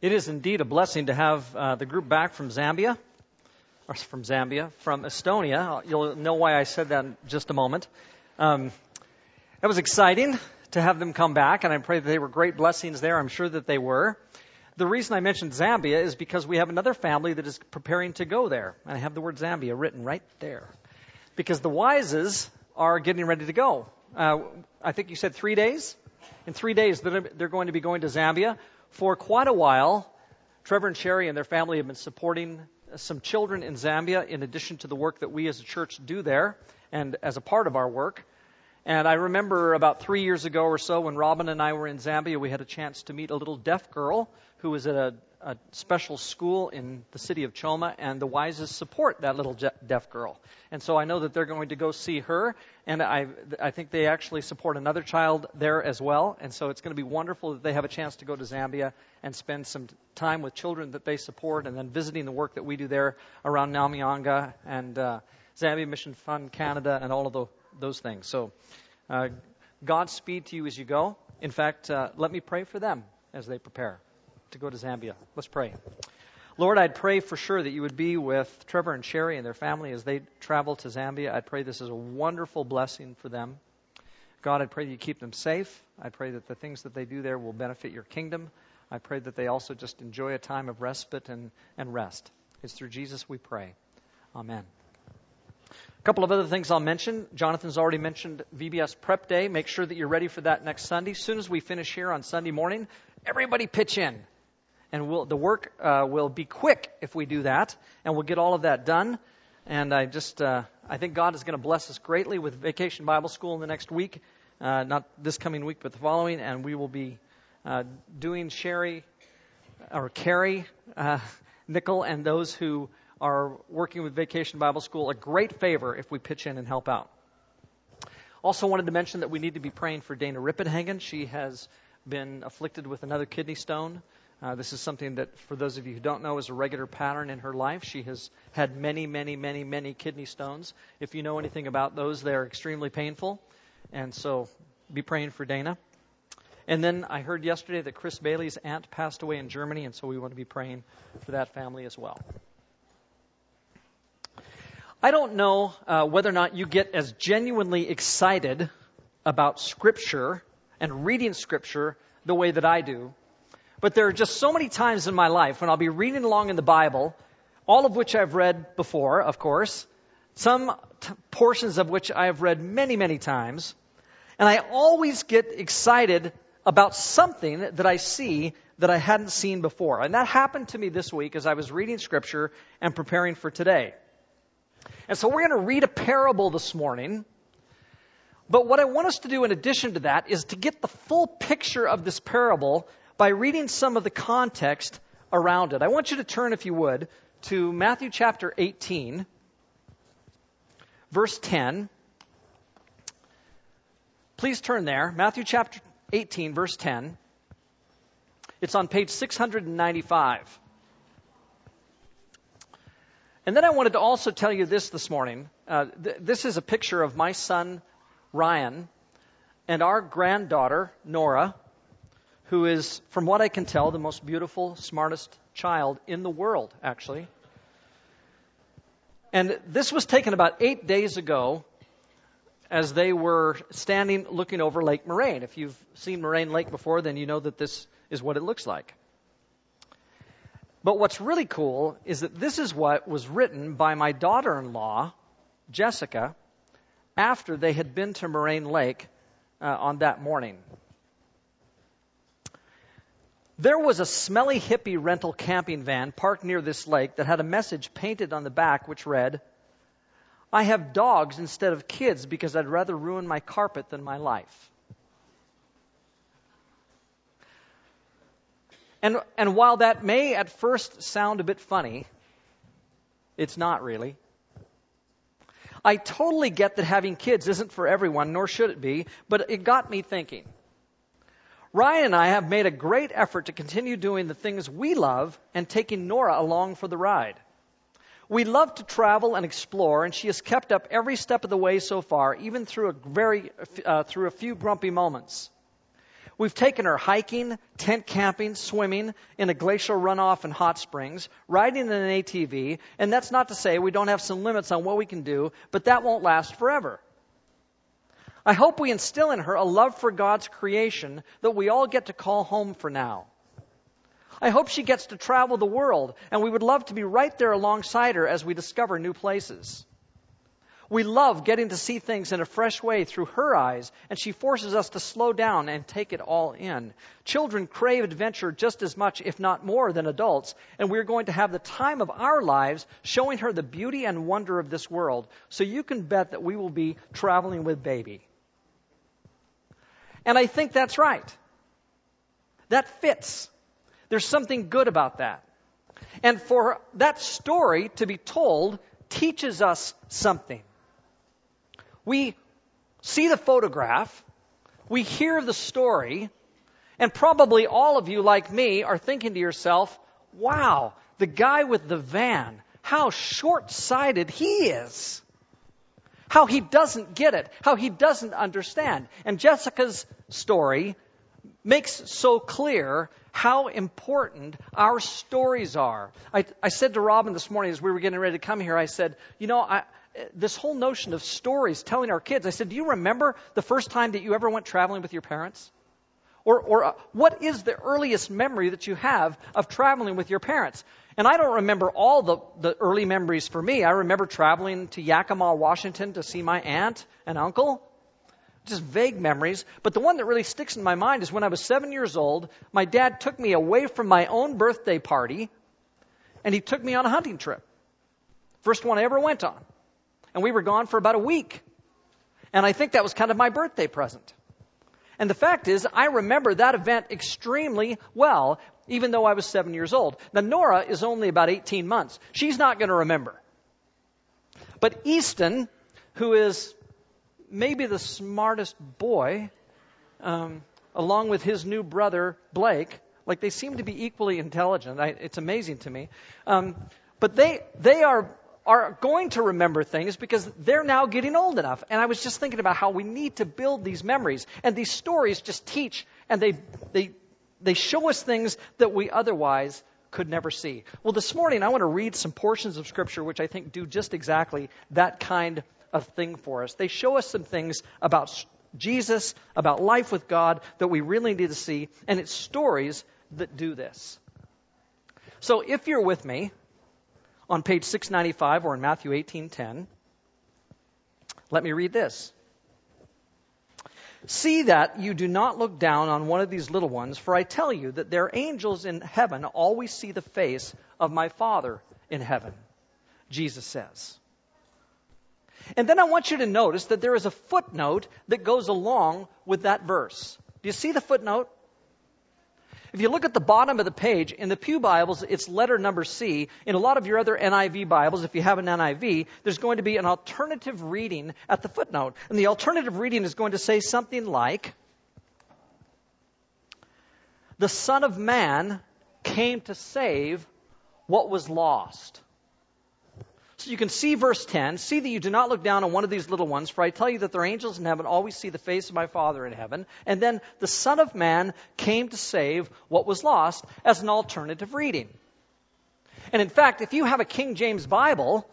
It is indeed a blessing to have uh, the group back from Zambia, or from Zambia, from Estonia. You'll know why I said that in just a moment. Um, it was exciting to have them come back, and I pray that they were great blessings there. I'm sure that they were. The reason I mentioned Zambia is because we have another family that is preparing to go there. And I have the word Zambia written right there. Because the Wises are getting ready to go. Uh, I think you said three days? In three days, they're going to be going to Zambia for quite a while, Trevor and Sherry and their family have been supporting some children in Zambia in addition to the work that we as a church do there and as a part of our work. And I remember about three years ago or so when Robin and I were in Zambia, we had a chance to meet a little deaf girl who was at a, a special school in the city of Choma, and the Wises support that little deaf girl. And so I know that they're going to go see her, and I, I think they actually support another child there as well. And so it's going to be wonderful that they have a chance to go to Zambia and spend some time with children that they support, and then visiting the work that we do there around Namwianga and uh, Zambia Mission Fund Canada and all of the, those things. So uh, Godspeed to you as you go. In fact, uh, let me pray for them as they prepare to go to Zambia. Let's pray. Lord, I'd pray for sure that you would be with Trevor and Sherry and their family as they travel to Zambia. I pray this is a wonderful blessing for them. God, I pray that you keep them safe. I pray that the things that they do there will benefit your kingdom. I pray that they also just enjoy a time of respite and, and rest. It's through Jesus we pray. Amen. A couple of other things I'll mention. Jonathan's already mentioned VBS Prep Day. Make sure that you're ready for that next Sunday. As soon as we finish here on Sunday morning, everybody pitch in. And we'll, the work uh, will be quick if we do that, and we'll get all of that done. And I just, uh, I think God is going to bless us greatly with Vacation Bible School in the next week, uh, not this coming week, but the following, and we will be uh, doing Sherry or Carrie uh, Nickel and those who are working with Vacation Bible School a great favor if we pitch in and help out. Also wanted to mention that we need to be praying for Dana Rippenhagen. She has been afflicted with another kidney stone. Uh, this is something that, for those of you who don't know, is a regular pattern in her life. She has had many, many, many, many kidney stones. If you know anything about those, they're extremely painful. And so be praying for Dana. And then I heard yesterday that Chris Bailey's aunt passed away in Germany, and so we want to be praying for that family as well. I don't know uh, whether or not you get as genuinely excited about Scripture and reading Scripture the way that I do. But there are just so many times in my life when I'll be reading along in the Bible, all of which I've read before, of course, some t- portions of which I have read many, many times, and I always get excited about something that I see that I hadn't seen before. And that happened to me this week as I was reading Scripture and preparing for today. And so we're going to read a parable this morning but what I want us to do in addition to that is to get the full picture of this parable by reading some of the context around it. I want you to turn, if you would, to Matthew chapter 18, verse 10. Please turn there. Matthew chapter 18, verse 10. It's on page 695. And then I wanted to also tell you this this morning. Uh, th- this is a picture of my son Ryan, and our granddaughter, Nora, who is, from what I can tell, the most beautiful, smartest child in the world, actually. And this was taken about eight days ago as they were standing looking over Lake Moraine. If you've seen Moraine Lake before, then you know that this is what it looks like. But what's really cool is that this is what was written by my daughter in law, Jessica, after they had been to Moraine Lake uh, on that morning. There was a smelly hippie rental camping van parked near this lake that had a message painted on the back which read, I have dogs instead of kids because I'd rather ruin my carpet than my life. And, and while that may at first sound a bit funny, it's not really. I totally get that having kids isn't for everyone, nor should it be, but it got me thinking. Ryan and I have made a great effort to continue doing the things we love and taking Nora along for the ride. We love to travel and explore, and she has kept up every step of the way so far, even through a very uh, through a few grumpy moments. We've taken her hiking, tent camping, swimming, in a glacial runoff and hot springs, riding in an ATV, and that's not to say we don't have some limits on what we can do, but that won't last forever. I hope we instill in her a love for God's creation that we all get to call home for now. I hope she gets to travel the world, and we would love to be right there alongside her as we discover new places. We love getting to see things in a fresh way through her eyes, and she forces us to slow down and take it all in. Children crave adventure just as much, if not more, than adults, and we're going to have the time of our lives showing her the beauty and wonder of this world. So you can bet that we will be traveling with baby. And I think that's right. That fits. There's something good about that. And for that story to be told teaches us something. We see the photograph, we hear the story, and probably all of you, like me, are thinking to yourself, wow, the guy with the van, how short sighted he is. How he doesn't get it, how he doesn't understand. And Jessica's story makes so clear how important our stories are. I, I, said to Robin this morning as we were getting ready to come here, I said, you know, I, this whole notion of stories, telling our kids, I said, do you remember the first time that you ever went traveling with your parents? Or, or uh, what is the earliest memory that you have of traveling with your parents? And I don't remember all the, the early memories for me. I remember traveling to Yakima, Washington to see my aunt and uncle. Just vague memories. But the one that really sticks in my mind is when I was seven years old, my dad took me away from my own birthday party and he took me on a hunting trip. First one I ever went on and we were gone for about a week. And I think that was kind of my birthday present. And the fact is, I remember that event extremely well, even though I was seven years old. Now, Nora is only about 18 months. She's not going to remember. But Easton, who is maybe the smartest boy, um, along with his new brother, Blake, like they seem to be equally intelligent. I, it's amazing to me. Um, but they, they are are going to remember things because they're now getting old enough. And I was just thinking about how we need to build these memories. And these stories just teach and they, they, they show us things that we otherwise could never see. Well, this morning I want to read some portions of Scripture which I think do just exactly that kind of thing for us. They show us some things about Jesus, about life with God that we really need to see, and it's stories that do this. So if you're with me, on page 695 or in Matthew 18:10. Let me read this. See that you do not look down on one of these little ones, for I tell you that their angels in heaven always see the face of my Father in heaven. Jesus says. And then I want you to notice that there is a footnote that goes along with that verse. Do you see the footnote? If you look at the bottom of the page, in the Pew Bibles, it's letter number C. In a lot of your other NIV Bibles, if you have an NIV, there's going to be an alternative reading at the footnote. And the alternative reading is going to say something like, The Son of Man came to save what was lost. So you can see verse 10. See that you do not look down on one of these little ones, for I tell you that their angels in heaven always see the face of my Father in heaven. And then the Son of Man came to save what was lost as an alternative reading. And in fact, if you have a King James Bible,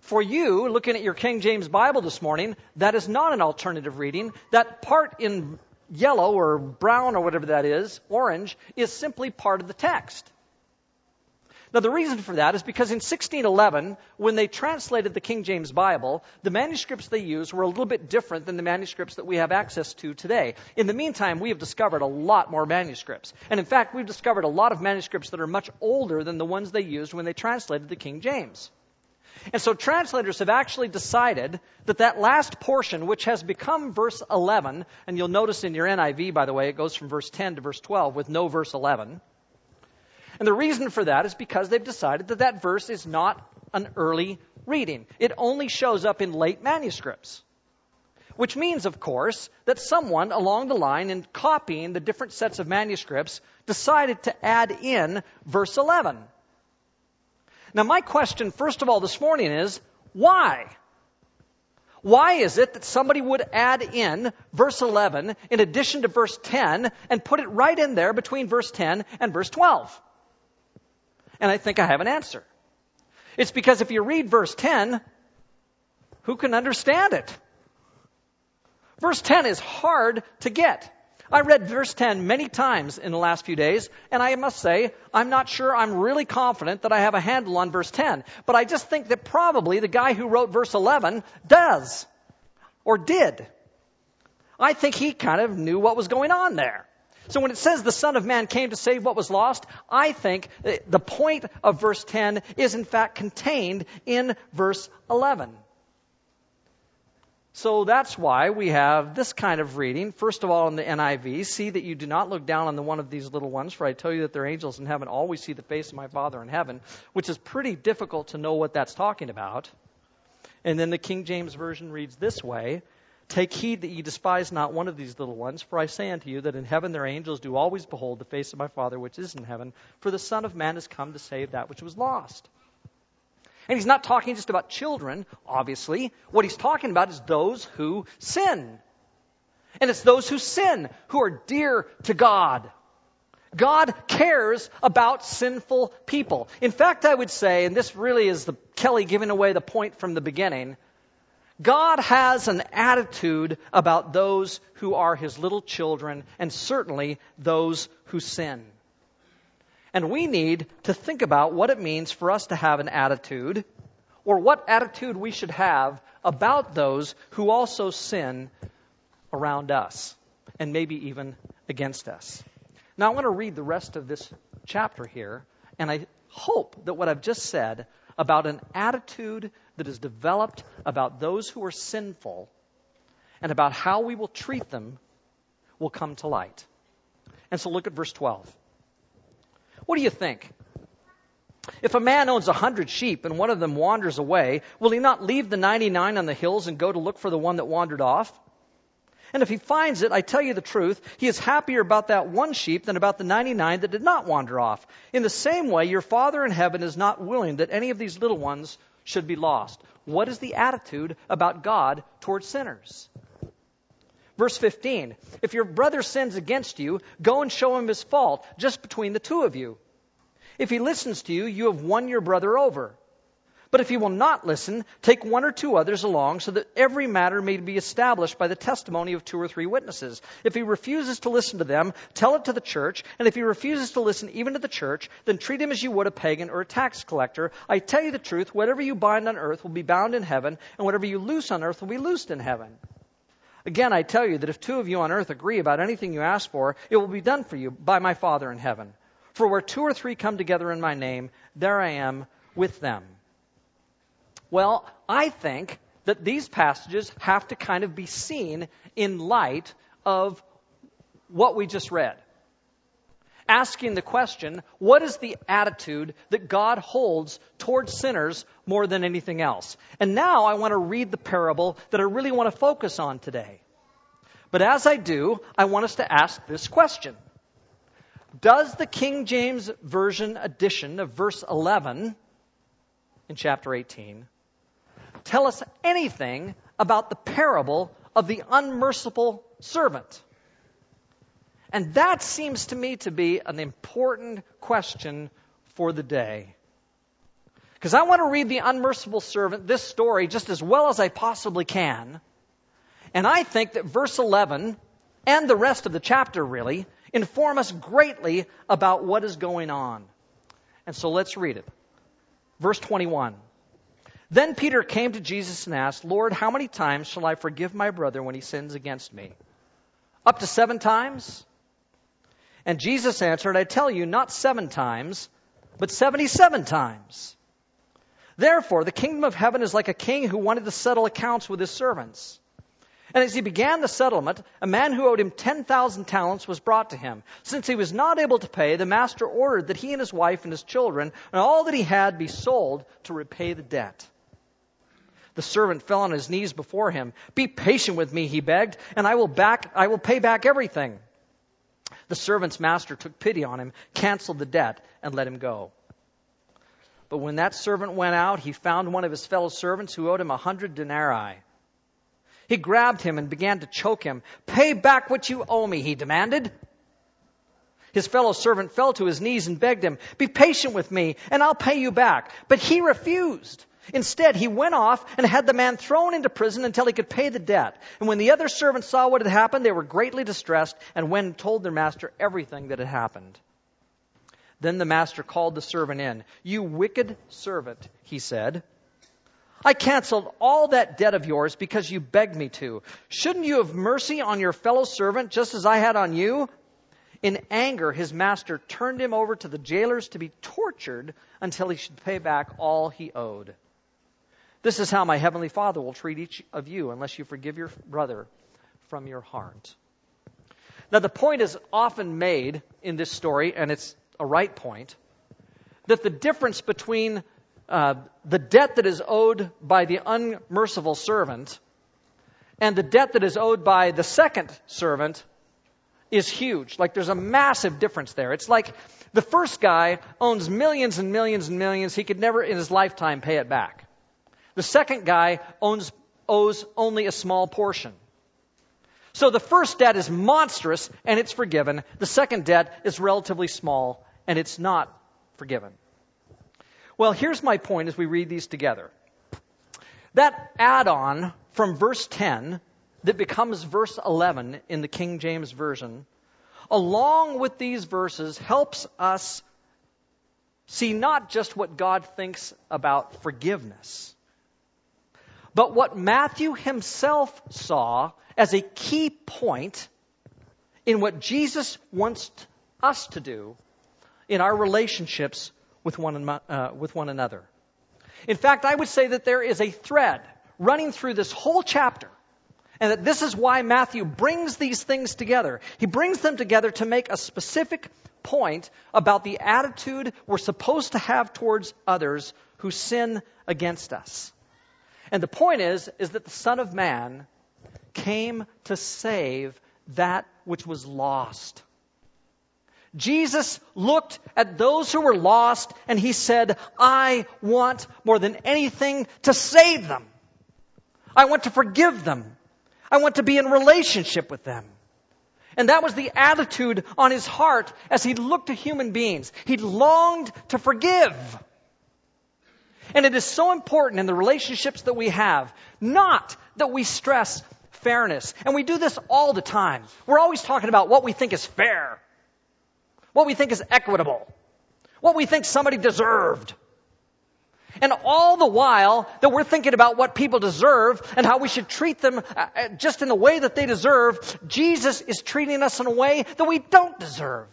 for you, looking at your King James Bible this morning, that is not an alternative reading. That part in yellow or brown or whatever that is, orange, is simply part of the text. Now, the reason for that is because in 1611, when they translated the King James Bible, the manuscripts they used were a little bit different than the manuscripts that we have access to today. In the meantime, we have discovered a lot more manuscripts. And in fact, we've discovered a lot of manuscripts that are much older than the ones they used when they translated the King James. And so translators have actually decided that that last portion, which has become verse 11, and you'll notice in your NIV, by the way, it goes from verse 10 to verse 12 with no verse 11. And the reason for that is because they've decided that that verse is not an early reading. It only shows up in late manuscripts. Which means, of course, that someone along the line in copying the different sets of manuscripts decided to add in verse 11. Now, my question, first of all, this morning is why? Why is it that somebody would add in verse 11 in addition to verse 10 and put it right in there between verse 10 and verse 12? And I think I have an answer. It's because if you read verse 10, who can understand it? Verse 10 is hard to get. I read verse 10 many times in the last few days, and I must say, I'm not sure I'm really confident that I have a handle on verse 10. But I just think that probably the guy who wrote verse 11 does. Or did. I think he kind of knew what was going on there. So when it says the Son of Man came to save what was lost, I think eh, the point of verse 10 is in fact contained in verse 11. So that's why we have this kind of reading. First of all, in the NIV, see that you do not look down on the one of these little ones, for I tell you that their angels in heaven always see the face of my Father in heaven, which is pretty difficult to know what that's talking about. And then the King James Version reads this way Take heed that ye despise not one of these little ones, for I say unto you that in heaven their angels do always behold the face of my Father which is in heaven, for the Son of Man is come to save that which was lost. And he's not talking just about children, obviously. What he's talking about is those who sin. And it's those who sin who are dear to God. God cares about sinful people. In fact, I would say, and this really is the Kelly giving away the point from the beginning, God has an attitude about those who are his little children and certainly those who sin. And we need to think about what it means for us to have an attitude, or what attitude we should have about those who also sin around us, and maybe even against us. Now, I want to read the rest of this chapter here, and I hope that what I've just said about an attitude that is developed about those who are sinful and about how we will treat them will come to light. And so look at verse 12. What do you think? If a man owns a hundred sheep and one of them wanders away, will he not leave the 99 on the hills and go to look for the one that wandered off? And if he finds it, I tell you the truth, he is happier about that one sheep than about the 99 that did not wander off. In the same way, your Father in heaven is not willing that any of these little ones should be lost. What is the attitude about God towards sinners? Verse 15 If your brother sins against you, go and show him his fault, just between the two of you. If he listens to you, you have won your brother over. But if he will not listen, take one or two others along, so that every matter may be established by the testimony of two or three witnesses. If he refuses to listen to them, tell it to the church, and if he refuses to listen even to the church, then treat him as you would a pagan or a tax collector. I tell you the truth, whatever you bind on earth will be bound in heaven, and whatever you loose on earth will be loosed in heaven. Again, I tell you that if two of you on earth agree about anything you ask for, it will be done for you by my Father in heaven. For where two or three come together in my name, there I am with them. Well, I think that these passages have to kind of be seen in light of what we just read. Asking the question, what is the attitude that God holds towards sinners more than anything else? And now I want to read the parable that I really want to focus on today. But as I do, I want us to ask this question. Does the King James Version edition of verse 11 in chapter 18 tell us anything about the parable of the unmerciful servant? And that seems to me to be an important question for the day. Because I want to read the unmerciful servant, this story, just as well as I possibly can. And I think that verse 11 and the rest of the chapter really inform us greatly about what is going on. And so let's read it. Verse 21. Then Peter came to Jesus and asked, Lord, how many times shall I forgive my brother when he sins against me? Up to seven times? And Jesus answered, I tell you, not seven times, but 77 times. Therefore, the kingdom of heaven is like a king who wanted to settle accounts with his servants. And as he began the settlement, a man who owed him 10,000 talents was brought to him. Since he was not able to pay, the master ordered that he and his wife and his children and all that he had be sold to repay the debt. The servant fell on his knees before him. Be patient with me, he begged, and I will back, I will pay back everything. The servant's master took pity on him, canceled the debt, and let him go. But when that servant went out, he found one of his fellow servants who owed him a hundred denarii. He grabbed him and began to choke him. Pay back what you owe me, he demanded. His fellow servant fell to his knees and begged him, Be patient with me, and I'll pay you back. But he refused. Instead, he went off and had the man thrown into prison until he could pay the debt. And when the other servants saw what had happened, they were greatly distressed and went and told their master everything that had happened. Then the master called the servant in. You wicked servant, he said. I canceled all that debt of yours because you begged me to. Shouldn't you have mercy on your fellow servant just as I had on you? In anger, his master turned him over to the jailers to be tortured until he should pay back all he owed. This is how my heavenly Father will treat each of you unless you forgive your brother from your heart. Now, the point is often made in this story, and it's a right point, that the difference between uh, the debt that is owed by the unmerciful servant and the debt that is owed by the second servant is huge. Like there's a massive difference there. It's like the first guy owns millions and millions and millions. He could never in his lifetime pay it back. The second guy owns, owes only a small portion. So the first debt is monstrous and it's forgiven. The second debt is relatively small and it's not forgiven. Well, here's my point as we read these together. That add on from verse 10 that becomes verse 11 in the King James Version, along with these verses, helps us see not just what God thinks about forgiveness, but what Matthew himself saw as a key point in what Jesus wants us to do in our relationships with one, uh, with one another. In fact, I would say that there is a thread running through this whole chapter and that this is why Matthew brings these things together. He brings them together to make a specific point about the attitude we're supposed to have towards others who sin against us. And the point is, is that the Son of Man came to save that which was lost. Jesus looked at those who were lost and he said, I want more than anything to save them. I want to forgive them. I want to be in relationship with them. And that was the attitude on his heart as he looked to human beings. He longed to forgive. And it is so important in the relationships that we have, not that we stress fairness. And we do this all the time. We're always talking about what we think is fair, what we think is equitable, what we think somebody deserved. And all the while that we're thinking about what people deserve and how we should treat them uh, uh, just in the way that they deserve, Jesus is treating us in a way that we don't deserve.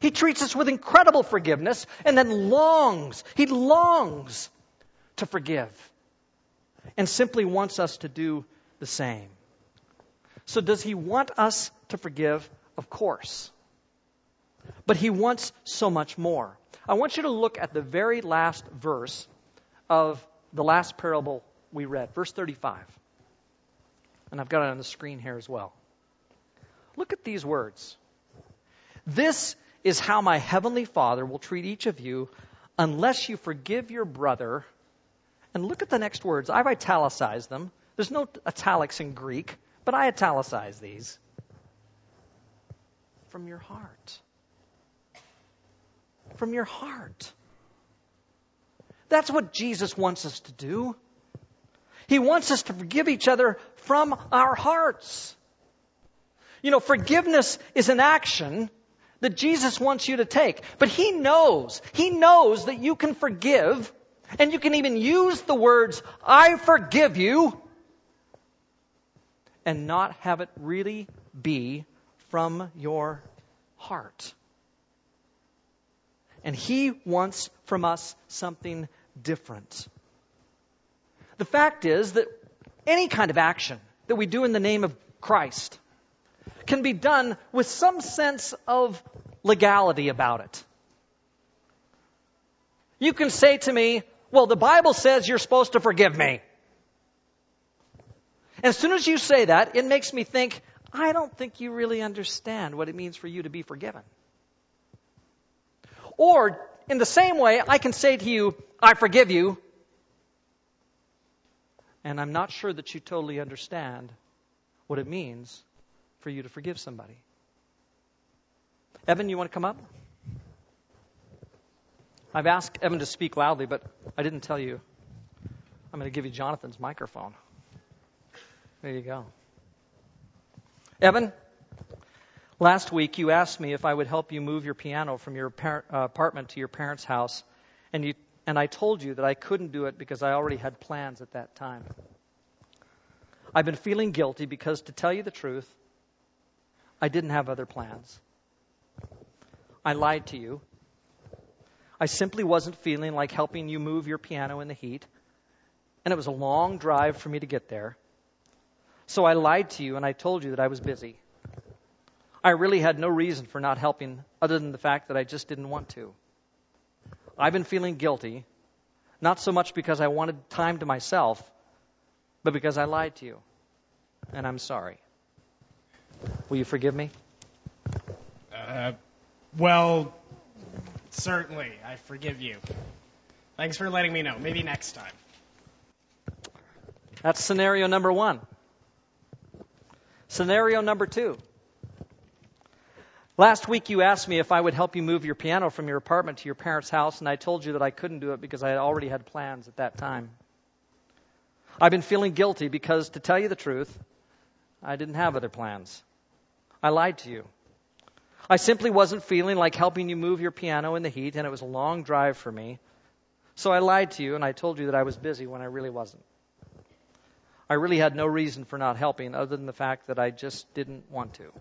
He treats us with incredible forgiveness and then longs, he longs to forgive and simply wants us to do the same. So does he want us to forgive? Of course. But he wants so much more. I want you to look at the very last verse of the last parable we read, verse 35. And I've got it on the screen here as well. Look at these words. This is how my heavenly Father will treat each of you unless you forgive your brother. And look at the next words. I've italicized them. There's no italics in Greek, but I italicize these. From your heart from your heart. That's what Jesus wants us to do. He wants us to forgive each other from our hearts. You know, forgiveness is an action that Jesus wants you to take. But He knows, He knows that you can forgive, and you can even use the words, I forgive you, and not have it really be from your heart. And He wants from us something different. The fact is that any kind of action that we do in the name of Christ can be done with some sense of legality about it. You can say to me, well, the Bible says you're supposed to forgive me. As soon as you say that, it makes me think, I don't think you really understand what it means for you to be forgiven. Or, in the same way, I can say to you, I forgive you. And I'm not sure that you totally understand what it means for you to forgive somebody. Evan, you want to come up? I've asked Evan to speak loudly, but I didn't tell you. I'm going to give you Jonathan's microphone. There you go. Evan, last week you asked me if I would help you move your piano from your uh, apartment to your parents' house, and, you, and I told you that I couldn't do it because I already had plans at that time. I've been feeling guilty because, to tell you the truth, I didn't have other plans. I lied to you. I simply wasn't feeling like helping you move your piano in the heat, and it was a long drive for me to get there. So I lied to you and I told you that I was busy. I really had no reason for not helping other than the fact that I just didn't want to. I've been feeling guilty, not so much because I wanted time to myself, but because I lied to you. And I'm sorry. Will you forgive me? Uh, well, certainly. I forgive you. Thanks for letting me know. Maybe next time. That's scenario number one. Scenario number two. Last week you asked me if I would help you move your piano from your apartment to your parents' house, and I told you that I couldn't do it because I had already had plans at that time. I've been feeling guilty because, to tell you the truth, I didn't have other plans. I lied to you. I simply wasn't feeling like helping you move your piano in the heat, and it was a long drive for me. So I lied to you, and I told you that I was busy when I really wasn't. I really had no reason for not helping other than the fact that I just didn't want to.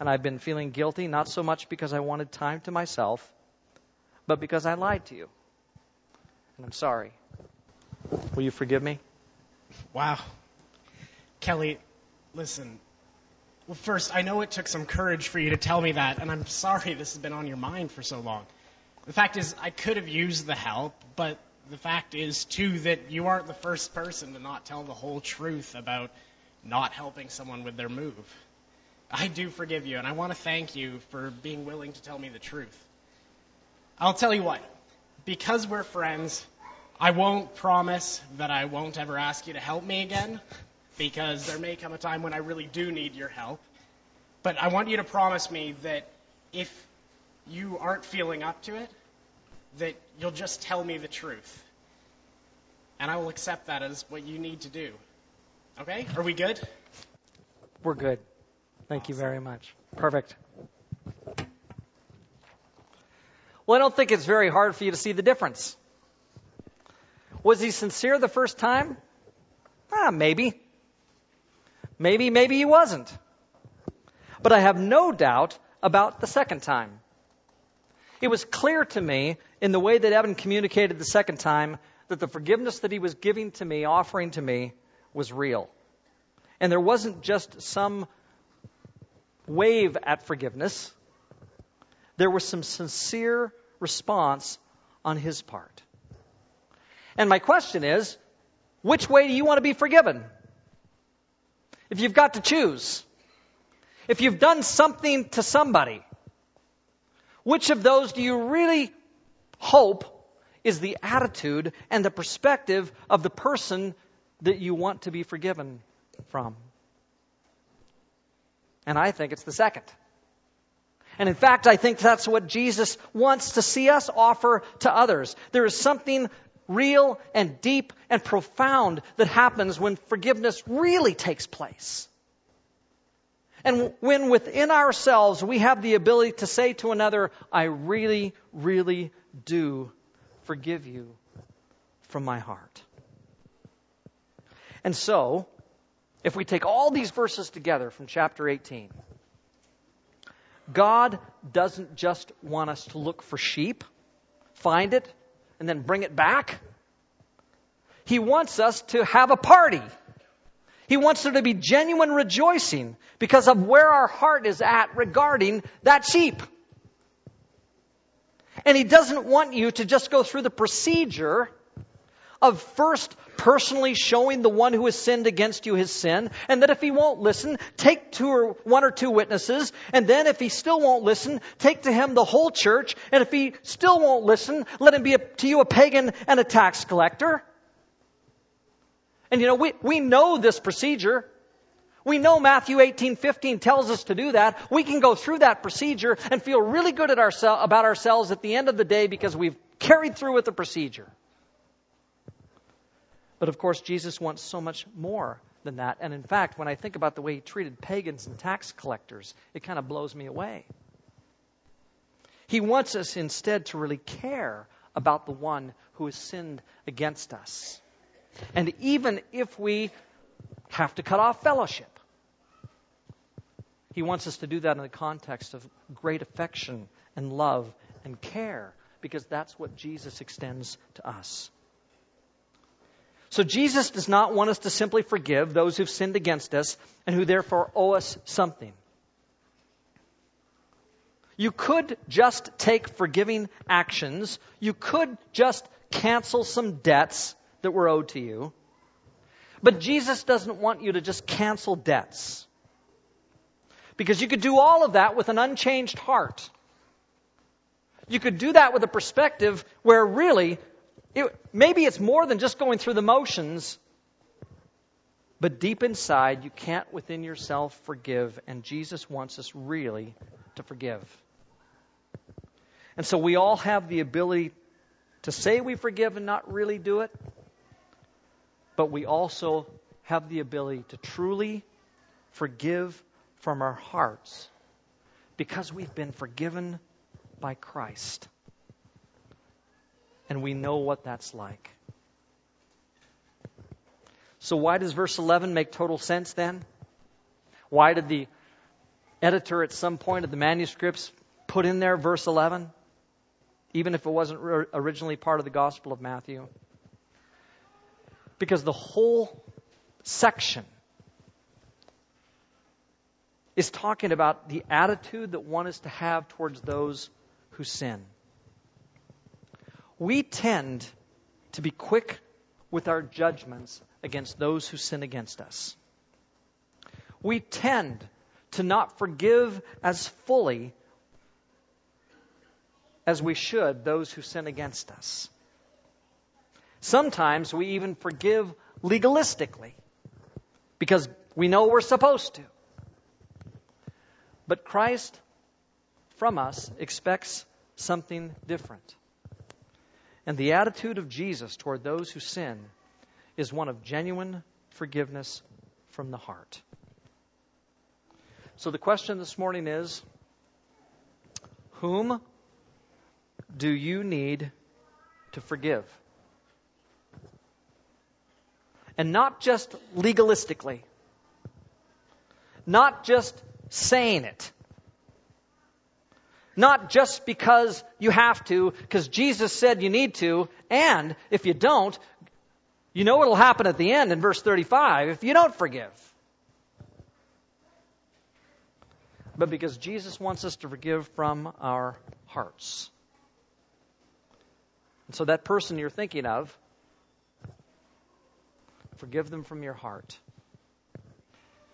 And I've been feeling guilty, not so much because I wanted time to myself, but because I lied to you. And I'm sorry. Will you forgive me? Wow. Kelly, listen. Well, first, I know it took some courage for you to tell me that, and I'm sorry this has been on your mind for so long. The fact is, I could have used the help, but the fact is, too, that you aren't the first person to not tell the whole truth about not helping someone with their move. I do forgive you, and I want to thank you for being willing to tell me the truth. I'll tell you what, because we're friends, I won't promise that I won't ever ask you to help me again, because there may come a time when I really do need your help. But I want you to promise me that if you aren't feeling up to it, that you'll just tell me the truth. And I will accept that as what you need to do. Okay? Are we good? We're good. Thank awesome. you very much. Perfect. Well, I don't think it's very hard for you to see the difference. Was he sincere the first time? Ah, maybe. Maybe, maybe he wasn't. But I have no doubt about the second time. It was clear to me in the way that Evan communicated the second time that the forgiveness that he was giving to me, offering to me, was real. And there wasn't just some wave at forgiveness, there was some sincere response on his part. And my question is which way do you want to be forgiven? If you've got to choose, if you've done something to somebody, which of those do you really hope is the attitude and the perspective of the person that you want to be forgiven from? And I think it's the second. And in fact, I think that's what Jesus wants to see us offer to others. There is something real and deep and profound that happens when forgiveness really takes place. And when within ourselves we have the ability to say to another, I really, really do forgive you from my heart. And so, if we take all these verses together from chapter 18, God doesn't just want us to look for sheep, find it, and then bring it back. He wants us to have a party he wants there to be genuine rejoicing because of where our heart is at regarding that sheep. And he doesn't want you to just go through the procedure of first personally showing the one who has sinned against you his sin, and that if he won't listen, take two or one or two witnesses, and then if he still won't listen, take to him the whole church, and if he still won't listen, let him be a, to you a pagan and a tax collector. And you know, we, we know this procedure. We know Matthew 18:15 tells us to do that. We can go through that procedure and feel really good at oursel- about ourselves at the end of the day because we've carried through with the procedure. But of course, Jesus wants so much more than that. And in fact, when I think about the way he treated pagans and tax collectors, it kind of blows me away. He wants us instead to really care about the one who has sinned against us. And even if we have to cut off fellowship, he wants us to do that in the context of great affection and love and care, because that's what Jesus extends to us. So Jesus does not want us to simply forgive those who've sinned against us and who therefore owe us something. You could just take forgiving actions. You could just cancel some debts that were owed to you. But Jesus doesn't want you to just cancel debts. Because you could do all of that with an unchanged heart. You could do that with a perspective where really it, maybe it's more than just going through the motions, but deep inside, you can't within yourself forgive, and Jesus wants us really to forgive. And so we all have the ability to say we forgive and not really do it, but we also have the ability to truly forgive from our hearts because we've been forgiven by Christ and we know what that's like. So, why does verse 11 make total sense then? Why did the editor at some point of the manuscripts put in there verse 11, even if it wasn't originally part of the Gospel of Matthew? Because the whole section is talking about the attitude that one is to have towards those who sin we tend to be quick with our judgments against those who sin against us. We tend to not forgive as fully as we should those who sin against us. Sometimes we even forgive legalistically because we know we're supposed to. But Christ from us expects something different. And the attitude of Jesus toward those who sin is one of genuine forgiveness from the heart. So the question this morning is Whom do you need to forgive? And not just legalistically, not just saying it, not just because you have to, because Jesus said you need to, and if you don't, you know what will happen at the end in verse 35 if you don't forgive. But because Jesus wants us to forgive from our hearts. And so that person you're thinking of, forgive them from your heart.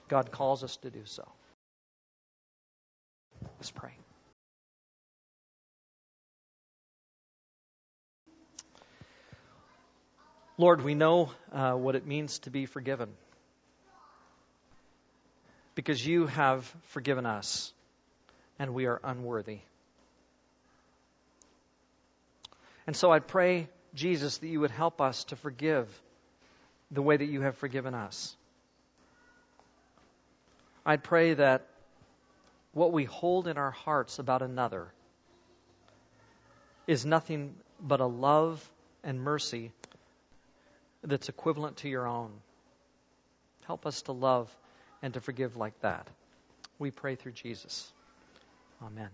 God calls us to do so. Let's pray. Lord, we know uh, what it means to be forgiven because you have forgiven us and we are unworthy. And so I pray, Jesus, that you would help us to forgive the way that you have forgiven us. I pray that what we hold in our hearts about another is nothing but a love and mercy that's equivalent to your own. Help us to love and to forgive like that. We pray through Jesus. Amen.